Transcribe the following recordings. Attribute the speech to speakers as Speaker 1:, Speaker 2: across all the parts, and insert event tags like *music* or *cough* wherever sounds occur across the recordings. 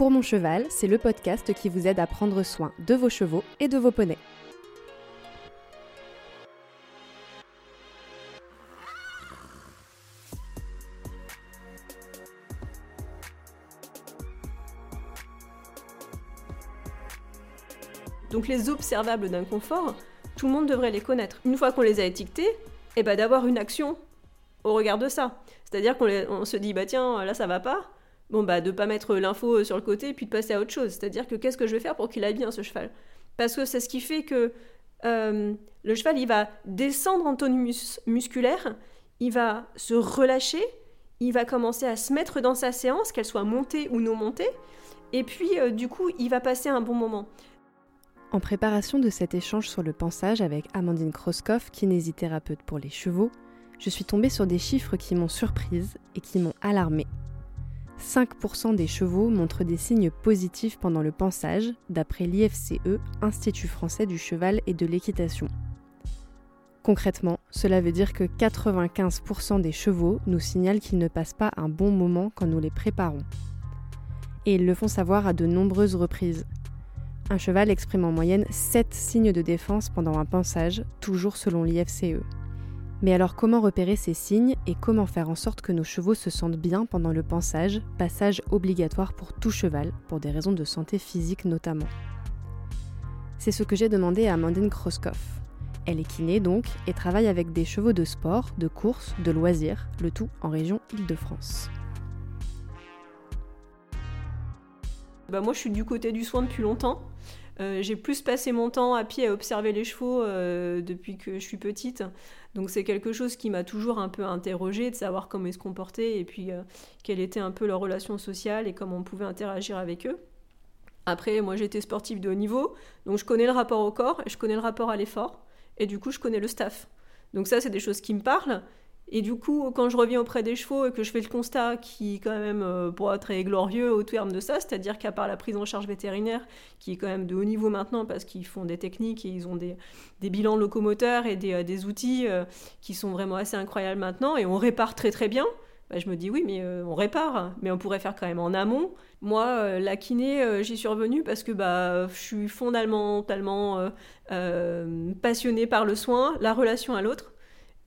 Speaker 1: Pour mon cheval, c'est le podcast qui vous aide à prendre soin de vos chevaux et de vos poneys.
Speaker 2: Donc les observables d'un confort, tout le monde devrait les connaître. Une fois qu'on les a étiquetés, et eh ben d'avoir une action au regard de ça. C'est-à-dire qu'on se dit, bah tiens, là ça va pas, bon bah de pas mettre l'info sur le côté et puis de passer à autre chose. C'est-à-dire que qu'est-ce que je vais faire pour qu'il aille bien ce cheval? Parce que c'est ce qui fait que euh, le cheval il va descendre en tonus musculaire, il va se relâcher, il va commencer à se mettre dans sa séance, qu'elle soit montée ou non montée, et puis euh, du coup il va passer un bon moment.
Speaker 1: En préparation de cet échange sur le pensage avec Amandine Kroskoff, kinésithérapeute pour les chevaux, je suis tombée sur des chiffres qui m'ont surprise et qui m'ont alarmée. 5% des chevaux montrent des signes positifs pendant le pansage, d'après l'IFCE, Institut français du cheval et de l'équitation. Concrètement, cela veut dire que 95% des chevaux nous signalent qu'ils ne passent pas un bon moment quand nous les préparons. Et ils le font savoir à de nombreuses reprises. Un cheval exprime en moyenne 7 signes de défense pendant un pansage, toujours selon l'IFCE. Mais alors comment repérer ces signes et comment faire en sorte que nos chevaux se sentent bien pendant le pansage, passage obligatoire pour tout cheval, pour des raisons de santé physique notamment? C'est ce que j'ai demandé à Amandine Kroskoff. Elle est kiné donc et travaille avec des chevaux de sport, de course, de loisirs, le tout en région Île-de-France.
Speaker 2: Bah moi je suis du côté du soin depuis longtemps. Euh, j'ai plus passé mon temps à pied à observer les chevaux euh, depuis que je suis petite. Donc c'est quelque chose qui m'a toujours un peu interrogée de savoir comment ils se comportaient et puis euh, quelle était un peu leur relation sociale et comment on pouvait interagir avec eux. Après, moi j'étais sportive de haut niveau, donc je connais le rapport au corps, et je connais le rapport à l'effort, et du coup je connais le staff. Donc ça c'est des choses qui me parlent, et du coup, quand je reviens auprès des chevaux et que je fais le constat qui, quand même, euh, très glorieux au terme de ça, c'est-à-dire qu'à part la prise en charge vétérinaire, qui est quand même de haut niveau maintenant parce qu'ils font des techniques et ils ont des, bilans locomoteurs et des, euh, outils euh, qui sont vraiment assez incroyables maintenant, et on répare très très bien. Bah, je me dis oui, mais on répare, mais on pourrait faire quand même en amont. Moi, la kiné, j'y suis revenue parce que bah, je suis fondamentalement passionnée par le soin, la relation à l'autre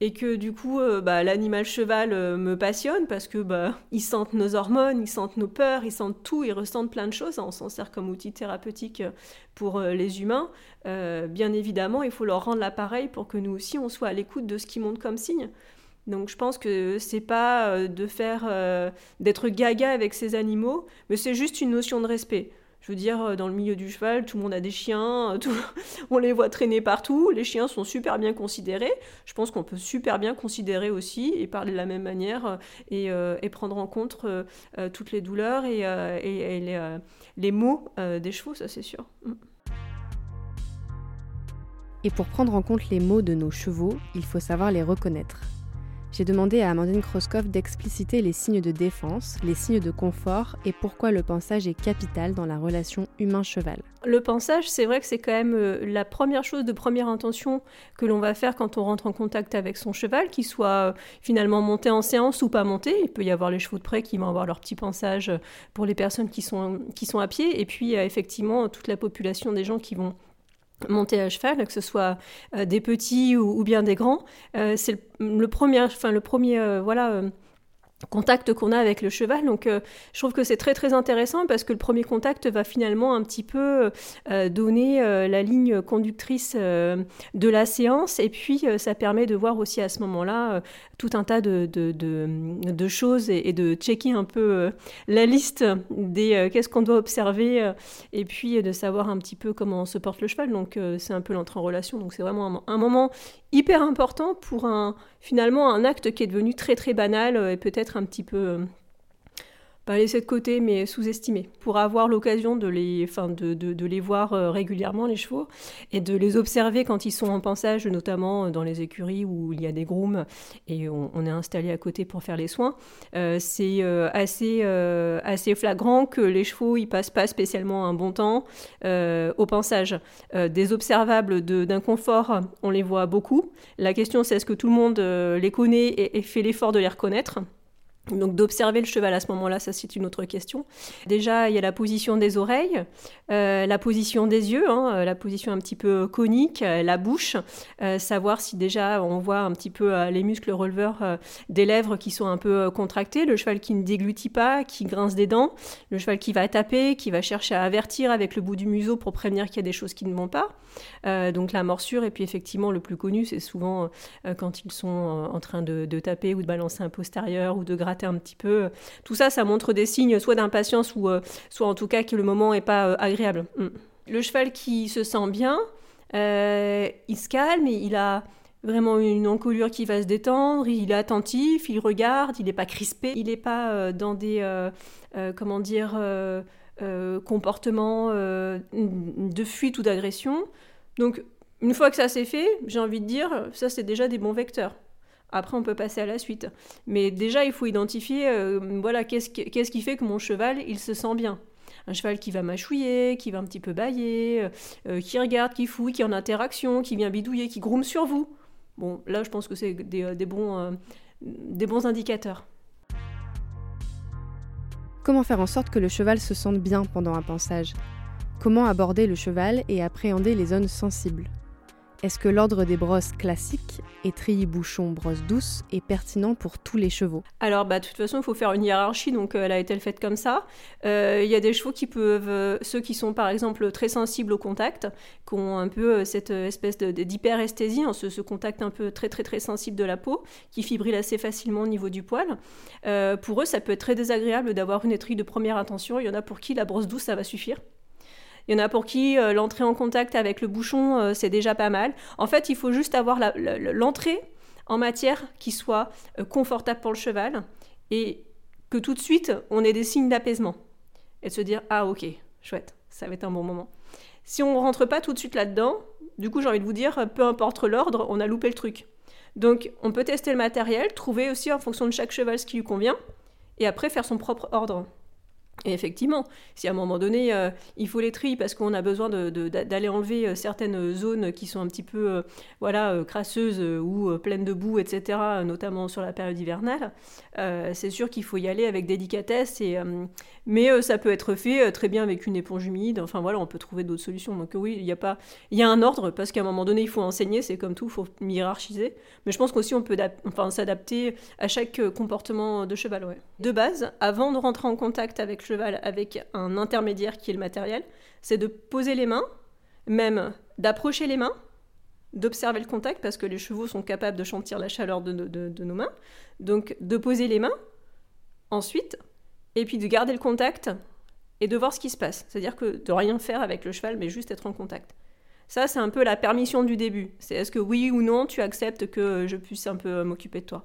Speaker 2: et que du coup euh, bah, l'animal cheval euh, me passionne parce que bah, *laughs* ils sentent nos hormones, ils sentent nos peurs, ils sentent tout, ils ressentent plein de choses. On s'en sert comme outil thérapeutique euh, pour les humains. bien évidemment, il faut leur rendre l'appareil pour que nous aussi on soit à l'écoute de ce qui monte comme signe. Donc je pense que c'est pas de faire d'être gaga avec ces animaux, mais c'est juste une notion de respect. Je veux dire, euh, dans le milieu du cheval, tout le monde a des chiens, euh, *laughs* on les voit traîner partout, les chiens sont super bien considérés. Je pense qu'on peut super bien considérer aussi et parler de la même manière euh, et, prendre en compte toutes les douleurs et, les, les, mots des chevaux, ça c'est sûr. Mm.
Speaker 1: Et pour prendre en compte les mots de nos chevaux, il faut savoir les reconnaître j'ai demandé à Amandine Kroskov d'expliciter les signes de défense, les signes de confort et pourquoi le pensage est capital dans la relation humain-cheval.
Speaker 2: Le pensage, c'est vrai que c'est quand même euh, la première chose de première intention que l'on va faire quand on rentre en contact avec son cheval, qu'il soit euh, finalement monté en séance ou pas monté. Il peut y avoir les chevaux de près qui vont avoir leur petit pensage pour les personnes qui sont, qui sont à pied, et puis effectivement toute la population des gens qui vont monter à cheval, que ce soit euh, des petits ou, bien des grands. Euh, c'est le, premier, enfin le premier, euh, voilà contact qu'on a avec le cheval. Donc euh, je trouve que c'est très très intéressant parce que le premier contact va finalement un petit peu euh, donner euh, la ligne conductrice de la séance et puis ça permet de voir aussi à ce moment-là tout un tas de, choses et, de checker un peu la liste des qu'est-ce qu'on doit observer et puis de savoir un petit peu comment se porte le cheval. Donc c'est un peu l'entrée en relation. Donc c'est vraiment un moment hyper important pour un finalement un acte qui est devenu très très banal et peut-être un petit peu euh, pas laisser de côté, mais sous-estimé, pour avoir l'occasion de les, enfin, de, les voir euh, régulièrement, les chevaux, et de les observer quand ils sont en passage, notamment dans les écuries où il y a des grooms et on, est installé à côté pour faire les soins. Euh, c'est assez, assez flagrant que les chevaux, ils passent pas spécialement un bon temps au pensage. des observables d'inconfort, on les voit beaucoup. La question, c'est est-ce que tout le monde les connaît et fait l'effort de les reconnaître? Donc d'observer le cheval à ce moment-là, ça c'est une autre question. Déjà, il y a la position des oreilles, euh, la position des yeux, hein, euh, la position un petit peu conique, euh, la bouche, savoir si déjà on voit un petit peu les muscles releveurs des lèvres qui sont un peu contractés, le cheval qui ne déglutit pas, qui grince des dents, le cheval qui va taper, qui va chercher à avertir avec le bout du museau pour prévenir qu'il y a des choses qui ne vont pas. donc la morsure, et puis effectivement le plus connu, c'est souvent quand ils sont en train de, de, taper ou de balancer un postérieur ou de gratter un petit peu. Tout ça, ça montre des signes soit d'impatience ou euh, soit en tout cas que le moment n'est pas euh, agréable. Mm. Le cheval qui se sent bien, euh, il se calme, il a vraiment une encolure qui va se détendre, il est attentif, il regarde, il n'est pas crispé, il n'est pas dans des, comment dire, comportements de fuite ou d'agression. Donc, une fois que ça s'est fait, j'ai envie de dire, ça c'est déjà des bons vecteurs. Après, on peut passer à la suite. Mais déjà, il faut identifier, euh, voilà, qu'est-ce qui, fait que mon cheval, il se sent bien. Un cheval qui va mâchouiller, qui va un petit peu bailler, euh, qui regarde, qui fouille, qui est en interaction, qui vient bidouiller, qui groume sur vous. Bon, là, je pense que c'est des, euh, bons, des bons indicateurs.
Speaker 1: Comment faire en sorte que le cheval se sente bien pendant un pansage Comment aborder le cheval et appréhender les zones sensibles? Est-ce que l'ordre des brosses classiques, étrier, bouchon, brosse douce, est pertinent pour tous les chevaux
Speaker 2: Alors, bah, de toute façon, il faut faire une hiérarchie, donc euh, elle a été faite comme ça. Euh, il y a des chevaux qui peuvent, euh, ceux qui sont par exemple très sensibles au contact, qui ont un peu cette espèce d'hyperesthésie, hein, ce, contact un peu très très très sensible de la peau, qui fibrille assez facilement au niveau du poil. pour eux, ça peut être très désagréable d'avoir une étrier de première intention. Il y en a pour qui la brosse douce, ça va suffire. Il y en a pour qui euh, l'entrée en contact avec le bouchon, euh, c'est déjà pas mal. En fait, il faut juste avoir l'entrée en matière qui soit euh, confortable pour le cheval et que tout de suite, on ait des signes d'apaisement. Et de se dire, ah ok, chouette, ça va être un bon moment. Si on ne rentre pas tout de suite là-dedans, du coup, j'ai envie de vous dire, peu importe l'ordre, on a loupé le truc. Donc, on peut tester le matériel, trouver aussi en fonction de chaque cheval ce qui lui convient, et après faire son propre ordre. Et effectivement, si à un moment donné, euh, il faut les trier parce qu'on a besoin d'aller enlever euh, certaines zones qui sont un petit peu euh, voilà, crasseuses ou pleines de boue, etc., notamment sur la période hivernale, c'est sûr qu'il faut y aller avec délicatesse. Et, mais ça peut être fait très bien avec une éponge humide. Enfin voilà, on peut trouver d'autres solutions. Donc oui, il y, a pas, il y a un ordre parce qu'à un moment donné, il faut enseigner, c'est comme tout, il faut hiérarchiser. Mais je pense qu'aussi, on peut enfin, s'adapter à chaque comportement de cheval. Ouais. De base, avant de rentrer en contact avec cheval avec un intermédiaire qui est le matériel, c'est de poser les mains, même d'approcher les mains, d'observer le contact, parce que les chevaux sont capables de sentir la chaleur de, nos mains. Donc de poser les mains, ensuite, et puis de garder le contact et de voir ce qui se passe. C'est-à-dire que de rien faire avec le cheval, mais juste être en contact. Ça, c'est un peu la permission du début. C'est est-ce que oui ou non, tu acceptes que je puisse un peu m'occuper de toi.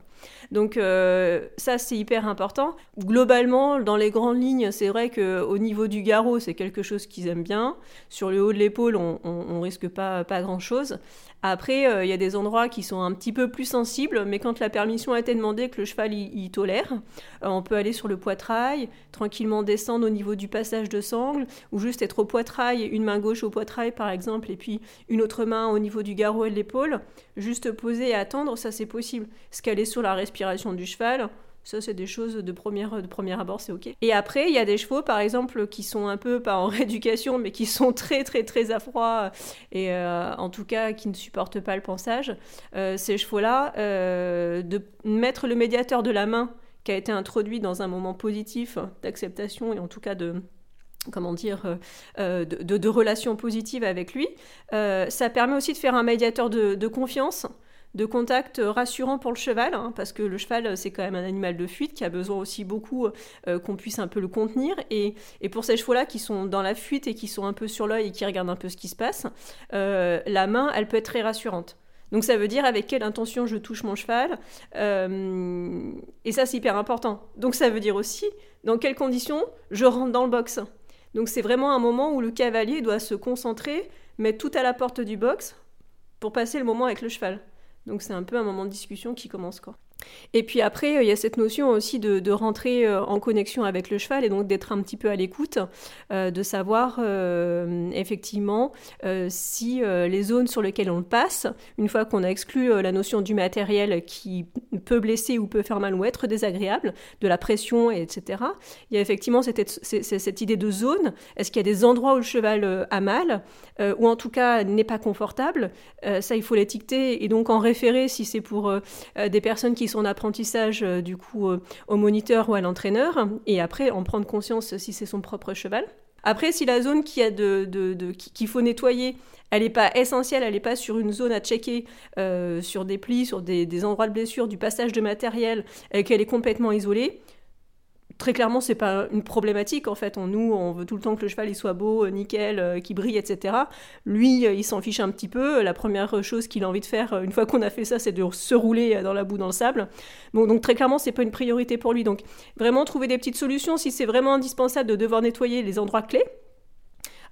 Speaker 2: Donc euh, ça, c'est hyper important. Globalement, dans les grandes lignes, c'est vrai qu'au niveau du garrot, c'est quelque chose qu'ils aiment bien. Sur le haut de l'épaule, on, on, risque pas, pas grand-chose. Après, euh, il y a des endroits qui sont un petit peu plus sensibles, mais quand la permission a été demandée, que le cheval y, tolère, euh, on peut aller sur le poitrail, tranquillement descendre au niveau du passage de sangle, ou juste être au poitrail, une main gauche au poitrail par exemple, et puis une autre main au niveau du garrot et de l'épaule, juste poser et attendre, ça c'est possible. Ce qu'elle est sur la respiration du cheval, ça, c'est des choses de de premier abord, c'est OK. Et après, il y a des chevaux, par exemple, qui sont un peu, pas en *laughs* rééducation, mais qui sont très, très, très à et euh, en tout cas, qui ne supportent pas le pansage. Euh, ces chevaux-là, euh, de mettre le médiateur de la main, qui a été introduit dans un moment positif d'acceptation, et en tout cas de comment dire, de, de, relations positives avec lui, ça permet aussi de faire un médiateur de confiance de contact rassurant pour le cheval, hein, parce que le cheval, c'est quand même un animal de fuite qui a besoin aussi beaucoup euh, qu'on puisse un peu le contenir. Et, pour ces chevaux-là qui sont dans la fuite et qui sont un peu sur l'œil et qui regardent un peu ce qui se passe, euh, la main, elle peut être très rassurante. Donc ça veut dire avec quelle intention je touche mon cheval. Euh, et ça, c'est hyper important. Donc ça veut dire aussi dans quelles conditions je rentre dans le box. Donc c'est vraiment un moment où le cavalier doit se concentrer, mettre tout à la porte du box pour passer le moment avec le cheval. Donc c'est un peu un moment de discussion qui commence quoi. Et puis après, euh, il y a cette notion aussi de, rentrer euh, en connexion avec le cheval et donc d'être un petit peu à l'écoute, euh, de savoir effectivement si les zones sur lesquelles on passe, une fois qu'on a exclu la notion du matériel qui peut blesser ou peut faire mal ou être désagréable, de la pression, etc. Il y a effectivement cette, cette idée de zone. Est-ce qu'il y a des endroits où le cheval a mal, ou en tout cas n'est pas confortable Ça, il faut l'étiqueter et donc en référer si c'est pour des personnes qui sont en apprentissage, du coup, au moniteur ou à l'entraîneur, et après en prendre conscience si c'est son propre cheval. Après, si la zone qu'il de, faut nettoyer, elle n'est pas essentielle, elle n'est pas sur une zone à checker, euh, sur des plis, sur des, endroits de blessure, du passage de matériel, qu'elle est complètement isolée, très clairement, c'est pas une problématique en fait. On, nous, on veut tout le temps que le cheval il soit beau, euh, nickel, euh, qui brille, etc. Lui, il s'en fiche un petit peu. La première chose qu'il a envie de faire, une fois qu'on a fait ça, c'est de se rouler dans la boue, dans le sable. Bon, donc très clairement, c'est pas une priorité pour lui. Donc vraiment trouver des petites solutions si c'est vraiment indispensable de devoir nettoyer les endroits clés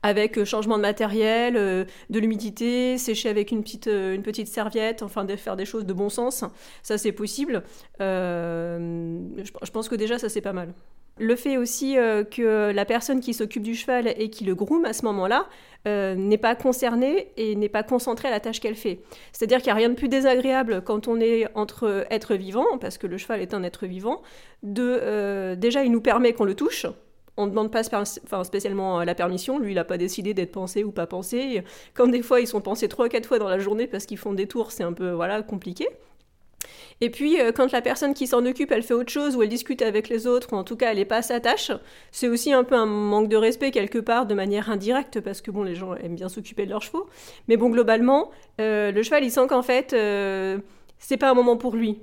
Speaker 2: avec changement de matériel, de l'humidité, sécher avec une petite, une petite serviette, enfin de faire des choses de bon sens, ça c'est possible. je, pense que déjà ça c'est pas mal. Le fait aussi que la personne qui s'occupe du cheval et qui le groom à ce moment-là n'est pas concernée et n'est pas concentrée à la tâche qu'elle fait. C'est-à-dire qu'il n'y a rien de plus désagréable quand on est entre êtres vivants, parce que le cheval est un être vivant, déjà il nous permet qu'on le touche, on ne demande pas spécialement la permission. Lui, il n'a pas décidé d'être pensé ou pas pensé. Quand des fois, ils sont pensés trois, quatre fois dans la journée parce qu'ils font des tours, c'est un peu voilà compliqué. Et puis, euh, quand la personne qui s'en occupe, elle fait autre chose, ou elle discute avec les autres, ou en tout cas, elle n'est pas à sa tâche, c'est aussi un peu un manque de respect quelque part, de manière indirecte, parce que bon, les gens aiment bien s'occuper de leurs chevaux. Mais bon, globalement, euh, le cheval, il sent qu'en fait, euh, c'est pas un moment pour lui.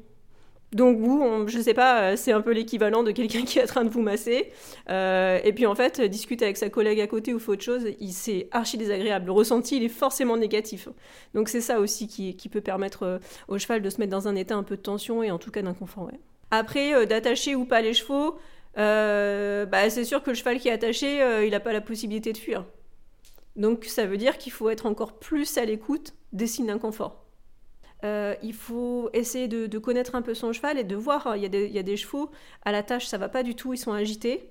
Speaker 2: Donc vous, je sais pas, euh, c'est un peu l'équivalent de quelqu'un qui est en train de vous masser. Euh, et puis en fait, discuter avec sa collègue à côté ou fait autre chose, c'est archi désagréable. Le ressenti, il est forcément négatif. Donc c'est ça aussi qui, peut permettre euh, au cheval de se mettre dans un état un peu de tension et en tout cas d'inconfort. Après, d'attacher ou pas les chevaux, bah, c'est sûr que le cheval qui est attaché, il n'a pas la possibilité de fuir. Donc ça veut dire qu'il faut être encore plus à l'écoute des signes d'inconfort. Euh, il faut essayer de, connaître un peu son cheval et de voir. Hein, il y, a des, chevaux à la tâche, ça va pas du tout, ils sont agités.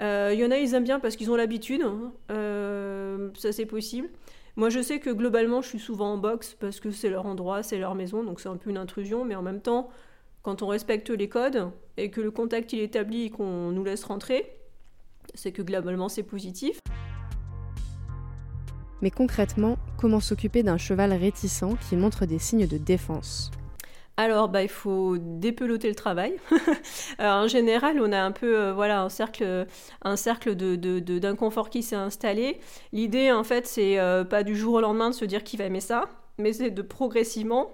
Speaker 2: Euh, il y en a, ils aiment bien parce qu'ils ont l'habitude. Hein. Euh, ça, c'est possible. Moi, je sais que globalement, je suis souvent en boxe parce que c'est leur endroit, c'est leur maison, donc c'est un peu une intrusion. Mais en même temps, quand on respecte les codes et que le contact il est établi et qu'on nous laisse rentrer, c'est que globalement, c'est positif.
Speaker 1: Mais concrètement, comment s'occuper d'un cheval réticent qui montre des signes de défense?
Speaker 2: Alors, bah, il faut dépeloter le travail. *laughs* en général, on a un peu euh, voilà, un cercle, un cercle d'inconfort de, qui s'est installé. L'idée, en fait, c'est euh, pas du jour au lendemain de se dire qu'il va aimer ça, mais c'est de progressivement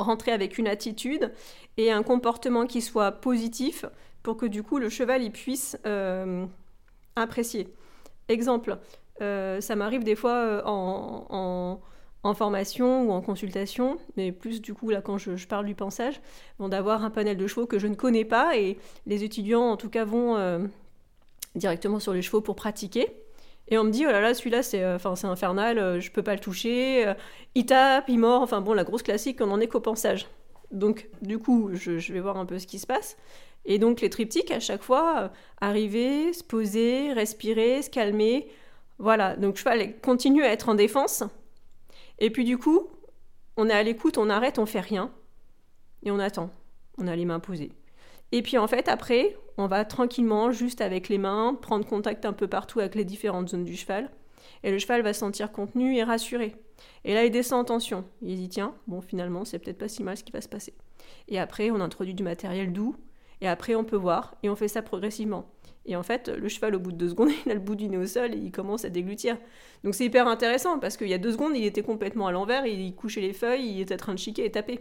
Speaker 2: rentrer avec une attitude et un comportement qui soit positif pour que du coup le cheval il puisse euh, apprécier. Exemple, euh, ça m'arrive des fois euh, en, formation ou en consultation, mais plus du coup là quand je, parle du pensage, d'avoir un panel de chevaux que je ne connais pas et les étudiants en tout cas vont euh, directement sur les chevaux pour pratiquer. Et on me dit, oh là là, celui-là, c'est enfin infernal, je peux pas le toucher, il tape, il mord, enfin bon, la grosse classique, on en est qu'au pensage. Donc, du coup, je, je, vais voir un peu ce qui se passe. Et donc, les triptyques, à chaque fois, arriver, se poser, respirer, se calmer, voilà, donc cheval continue à être en défense. Et puis du coup, on est à l'écoute, on arrête, on fait rien. Et on attend. On a les mains posées. Et puis en fait, après, on va tranquillement, juste avec les mains, prendre contact un peu partout avec les différentes zones du cheval. Et le cheval va se sentir contenu et rassuré. Et là, il descend en tension. Il dit tiens, bon, finalement, c'est peut-être pas si mal ce qui va se passer. Et après, on introduit du matériel doux. Et après, on peut voir. Et on fait ça progressivement. Et en fait, le cheval, au bout de deux secondes, *laughs* il a le bout du nez au sol et il commence à déglutir. Donc c'est hyper intéressant parce qu'il y a deux secondes, il était complètement à l'envers, il couchait les feuilles, il était en train de chiquer et taper.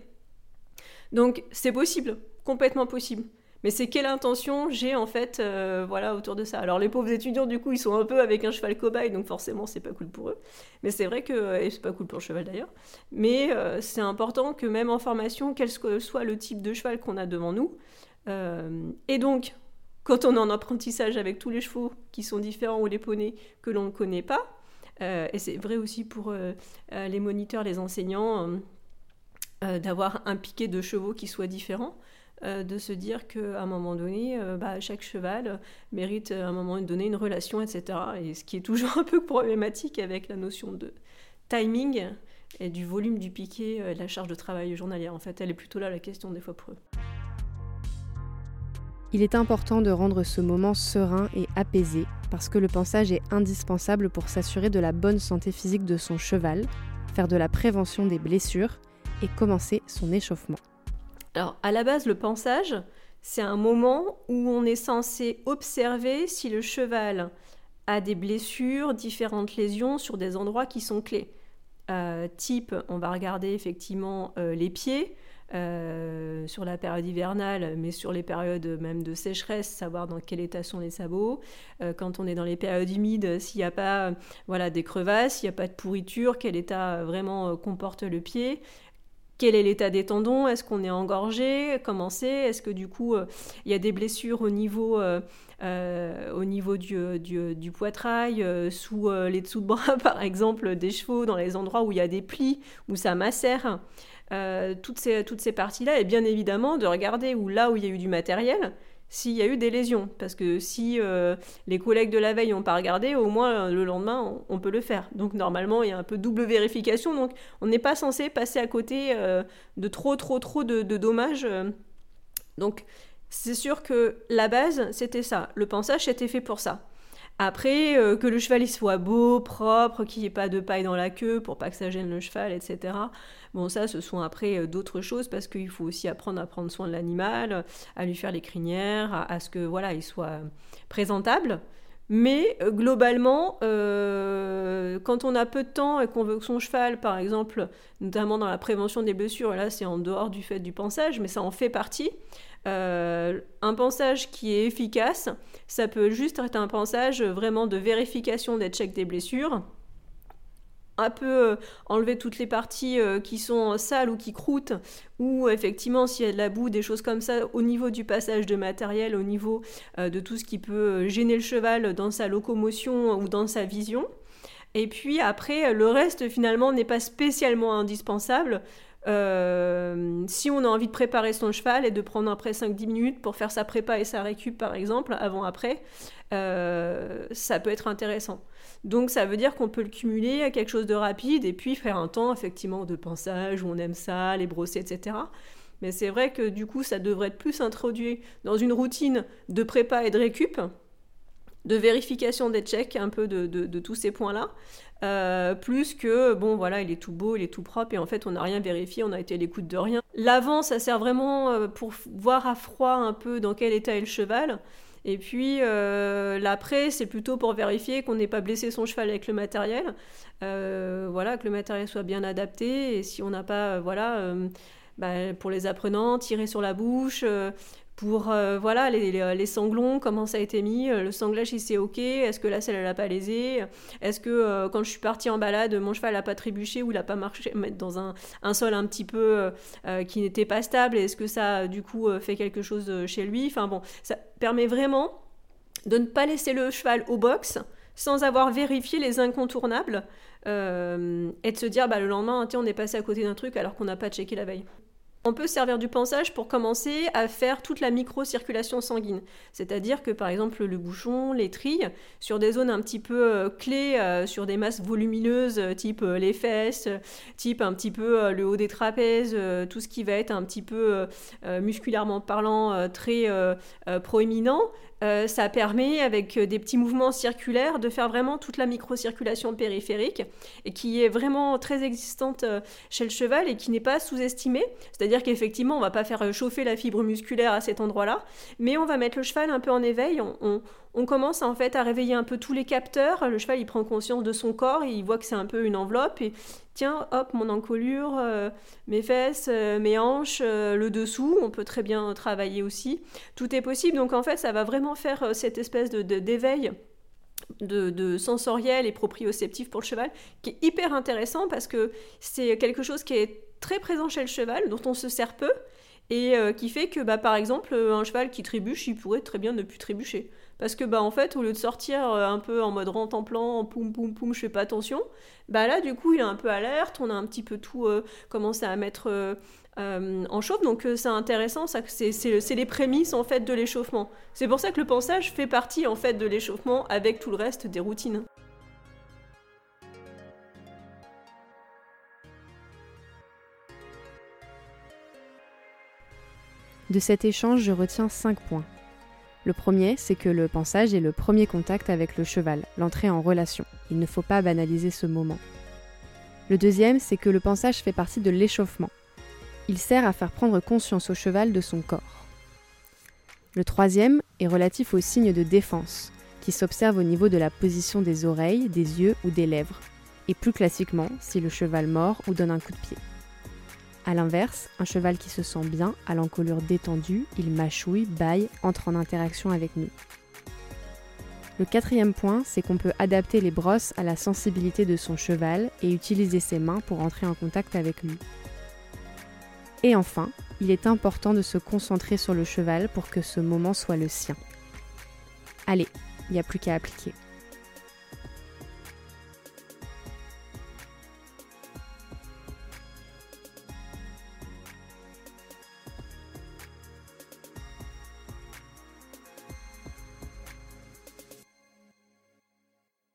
Speaker 2: Donc c'est possible, complètement possible. Mais c'est quelle intention j'ai en fait euh, voilà, autour de ça. Alors les pauvres étudiants, du coup, ils sont un peu avec un cheval cobaye, donc forcément, c'est pas cool pour eux. Mais c'est vrai que, et c'est pas cool pour le cheval d'ailleurs, mais euh, c'est important que même en formation, quel soit le type de cheval qu'on a devant nous, euh, et donc quand on est en apprentissage avec tous les chevaux qui sont différents ou les poneys que l'on ne connaît pas, euh, et c'est vrai aussi pour euh, euh, les moniteurs, les enseignants, d'avoir un piquet de chevaux qui soit différent, de se dire qu'à un moment donné, bah, chaque cheval mérite à un moment donné une relation, etc. Et ce qui est toujours un peu problématique avec la notion de timing, et du volume du piqué et la charge de travail journalière. En fait, elle est plutôt là la question des fois pour eux.
Speaker 1: Il est important de rendre ce moment serein et apaisé parce que le pensage est indispensable pour s'assurer de la bonne santé physique de son cheval, faire de la prévention des blessures et commencer son échauffement.
Speaker 2: Alors, à la base, le pensage, c'est un moment où on est censé observer si le cheval a des blessures, différentes lésions sur des endroits qui sont clés. Euh, type, on va regarder effectivement euh, les pieds, euh, sur la période hivernale, mais sur les périodes même de sécheresse, savoir dans quel état sont les sabots. Euh, quand on est dans les périodes humides, s'il n'y a pas voilà, des crevasses, s'il n'y a pas de pourriture, quel état vraiment euh, comporte le pied? Quel est l'état des tendons? Est-ce qu'on est engorgé? Comment c'est? Est-ce que du coup il y a des blessures au niveau, au niveau du, du, du poitrail, sous les dessous de bras *laughs* par exemple, des chevaux, dans les endroits où il y a des plis, où ça macère? Euh, toutes ces, toutes ces parties-là, et bien évidemment de regarder où là où il y a eu du matériel, s'il y a eu des lésions. Parce que si euh, les collègues de la veille n'ont pas regardé, au moins euh, le lendemain, on, peut le faire. Donc normalement, il y a un peu double vérification. Donc on n'est pas censé passer à côté de trop, trop, trop de, dommages. Donc c'est sûr que la base, c'était ça. Le pensage, c'était fait pour ça. Après, que le cheval il soit beau, propre, qu'il n'y ait pas de paille dans la queue pour pas que ça gêne le cheval, etc. Bon, ça, ce sont après euh, d'autres choses parce qu'il faut aussi apprendre à prendre soin de l'animal, à lui faire les crinières, à, ce que voilà, il soit présentable. Mais euh, globalement, quand on a peu de temps et qu'on veut que son cheval, par exemple, notamment dans la prévention des blessures, là c'est en dehors du fait du pensage, mais ça en fait partie, euh, un pensage qui est efficace, ça peut juste être un pensage vraiment de vérification des checks des blessures un peu euh, enlever toutes les parties euh, qui sont sales ou qui croûtent, ou effectivement s'il y a de la boue, des choses comme ça, au niveau du passage de matériel, au niveau de tout ce qui peut gêner le cheval dans sa locomotion ou dans sa vision. Et puis après, le reste finalement n'est pas spécialement indispensable. Euh, si on a envie de préparer son cheval et de prendre après 5-10 minutes pour faire sa prépa et sa récup par exemple, avant-après, euh, ça peut être intéressant. Donc ça veut dire qu'on peut le cumuler à quelque chose de rapide et puis faire un temps effectivement de pensage où on aime ça, les brosser, etc. Mais c'est vrai que du coup ça devrait être plus introduit dans une routine de prépa et de récup, de vérification des checks, un peu de tous ces points-là, euh, plus que bon voilà il est tout beau il est tout propre et en fait on n'a rien vérifié on a été à l'écoute de rien l'avant ça sert vraiment euh, pour voir à froid un peu dans quel état est le cheval et puis euh, l'après c'est plutôt pour vérifier qu'on n'ait pas blessé son cheval avec le matériel voilà que le matériel soit bien adapté. Et si on n'a pas voilà bah, pour les apprenants tirer sur la bouche pour euh, voilà les, sanglons, comment ça a été mis, euh, le sanglage il c'est ok, est-ce que la selle elle a pas lésé, est-ce que euh, quand je suis partie en balade mon cheval a pas trébuché ou il a pas marché dans un, un, sol un petit peu qui n'était pas stable, est-ce que ça du coup fait quelque chose chez lui, enfin bon ça permet vraiment de ne pas laisser le cheval au box sans avoir vérifié les incontournables et de se dire bah, le lendemain on est passé à côté d'un truc alors qu'on n'a pas checké la veille. On peut servir du pensage pour commencer à faire toute la micro-circulation sanguine. C'est-à-dire que par exemple le bouchon, les trilles, sur des zones un petit peu euh, clés, euh, sur des masses volumineuses, euh, type les fesses, type un petit peu le haut des trapèzes, tout ce qui va être un petit peu musculairement parlant très proéminent, euh, ça permet, avec euh, des petits mouvements circulaires, de faire vraiment toute la microcirculation périphérique et qui est vraiment très existante euh, chez le cheval et qui n'est pas sous-estimée. C'est-à-dire qu'effectivement, on va pas faire chauffer la fibre musculaire à cet endroit-là, mais on va mettre le cheval un peu en éveil. Commence en fait à réveiller un peu tous les capteurs. Le cheval, il prend conscience de son corps, il voit que c'est un peu une enveloppe et tiens, hop, mon encolure, euh, mes fesses, euh, mes hanches, euh, le dessous, on peut très bien travailler aussi. Tout est possible, donc en fait, ça va vraiment faire cette espèce de, d'éveil. De, de, sensoriel et proprioceptif pour le cheval, qui est hyper intéressant parce que c'est quelque chose qui est très présent chez le cheval, dont on se sert peu, et qui fait que, bah, par exemple, un cheval qui trébuche, il pourrait très bien ne plus trébucher parce que bah en fait au lieu de sortir euh, un peu en mode rente en plan, poum poum poum, je fais pas attention, bah là du coup il est un peu alerte, on a un petit peu tout euh, commencé à mettre euh, en chauffe, donc c'est intéressant, ça, c'est, c'est, les prémices en fait de l'échauffement. C'est pour ça que le pensage fait partie en fait de l'échauffement avec tout le reste des routines.
Speaker 1: De cet échange, je retiens 5 points. Le premier, c'est que le pensage est le premier contact avec le cheval, l'entrée en relation. Il ne faut pas banaliser ce moment. Le deuxième, c'est que le pensage fait partie de l'échauffement. Il sert à faire prendre conscience au cheval de son corps. Le troisième est relatif aux signes de défense, qui s'observent au niveau de la position des oreilles, des yeux ou des lèvres, et plus classiquement si le cheval mord ou donne un coup de pied. A l'inverse, un cheval qui se sent bien, a l'encolure détendue, il mâchouille, baille, entre en interaction avec nous. Le quatrième point, c'est qu'on peut adapter les brosses à la sensibilité de son cheval et utiliser ses mains pour entrer en contact avec lui. Et enfin, il est important de se concentrer sur le cheval pour que ce moment soit le sien. Allez, il n'y a plus qu'à appliquer.